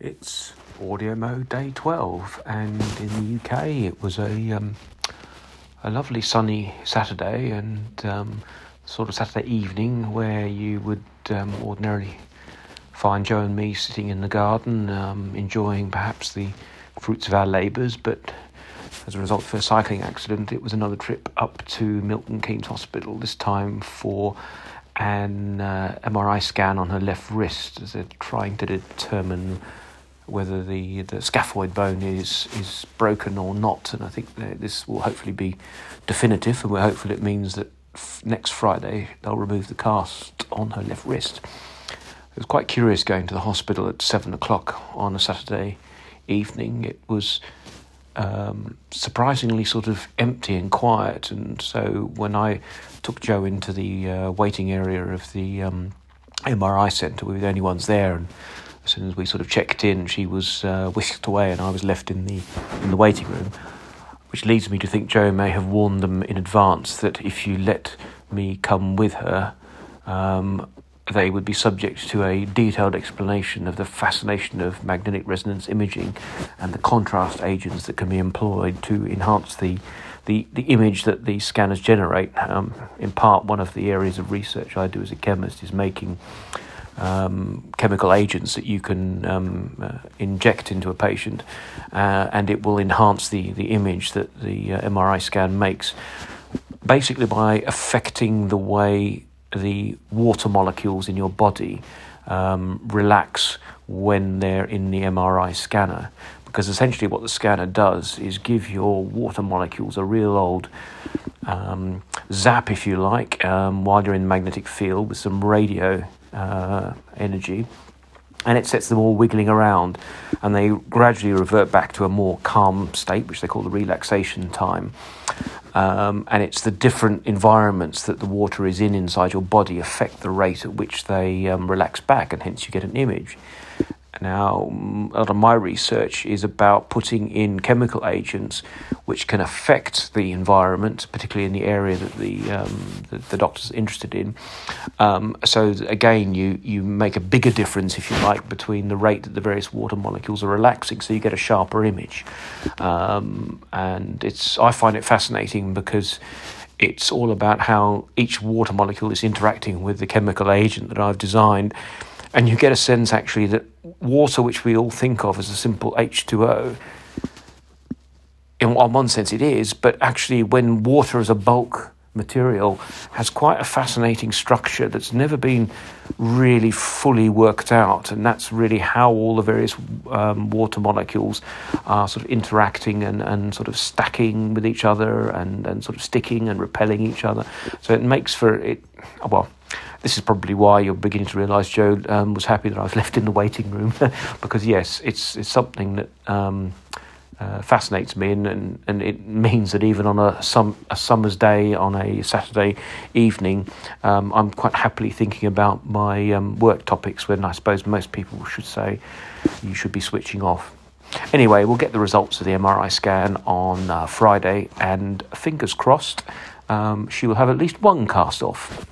It's audio mode day 12, and in the UK it was a um, a lovely sunny Saturday and um, sort of Saturday evening where you would um, ordinarily find Joe and me sitting in the garden um, enjoying perhaps the fruits of our labours, but as a result of a cycling accident, it was another trip up to Milton Keynes Hospital, this time for an uh, MRI scan on her left wrist as they're trying to determine whether the, the scaphoid bone is, is broken or not. And I think this will hopefully be definitive, and we're hopeful it means that f- next Friday they'll remove the cast on her left wrist. It was quite curious going to the hospital at seven o'clock on a Saturday evening. It was um, surprisingly sort of empty and quiet, and so when I took Joe into the uh, waiting area of the um, MRI centre, we were the only ones there, and as soon as we sort of checked in, she was uh, whisked away, and I was left in the in the waiting room. Which leads me to think Joe may have warned them in advance that if you let me come with her, um, they would be subject to a detailed explanation of the fascination of magnetic resonance imaging and the contrast agents that can be employed to enhance the the, the image that these scanners generate. Um, in part, one of the areas of research I do as a chemist is making um, chemical agents that you can um, uh, inject into a patient, uh, and it will enhance the, the image that the uh, MRI scan makes, basically by affecting the way the water molecules in your body um, relax when they're in the MRI scanner. Because essentially, what the scanner does is give your water molecules a real old um, zap, if you like, um, while you're in the magnetic field with some radio uh, energy, and it sets them all wiggling around, and they gradually revert back to a more calm state, which they call the relaxation time. Um, and it's the different environments that the water is in inside your body affect the rate at which they um, relax back, and hence you get an image. Now, a lot of my research is about putting in chemical agents which can affect the environment, particularly in the area that the um, the, the doctor's interested in. Um, so again, you you make a bigger difference, if you like, between the rate that the various water molecules are relaxing, so you get a sharper image. Um, and it's I find it fascinating because it's all about how each water molecule is interacting with the chemical agent that I've designed and you get a sense actually that water, which we all think of as a simple H2O, in one sense it is, but actually, when water as a bulk material has quite a fascinating structure that's never been really fully worked out, and that's really how all the various um, water molecules are sort of interacting and, and sort of stacking with each other and, and sort of sticking and repelling each other. So it makes for it, well, this is probably why you're beginning to realise Joe um, was happy that I was left in the waiting room because yes, it's it's something that um, uh, fascinates me, and, and, and it means that even on a some a summer's day on a Saturday evening, um, I'm quite happily thinking about my um, work topics when I suppose most people should say you should be switching off. Anyway, we'll get the results of the MRI scan on uh, Friday, and fingers crossed, um, she will have at least one cast off.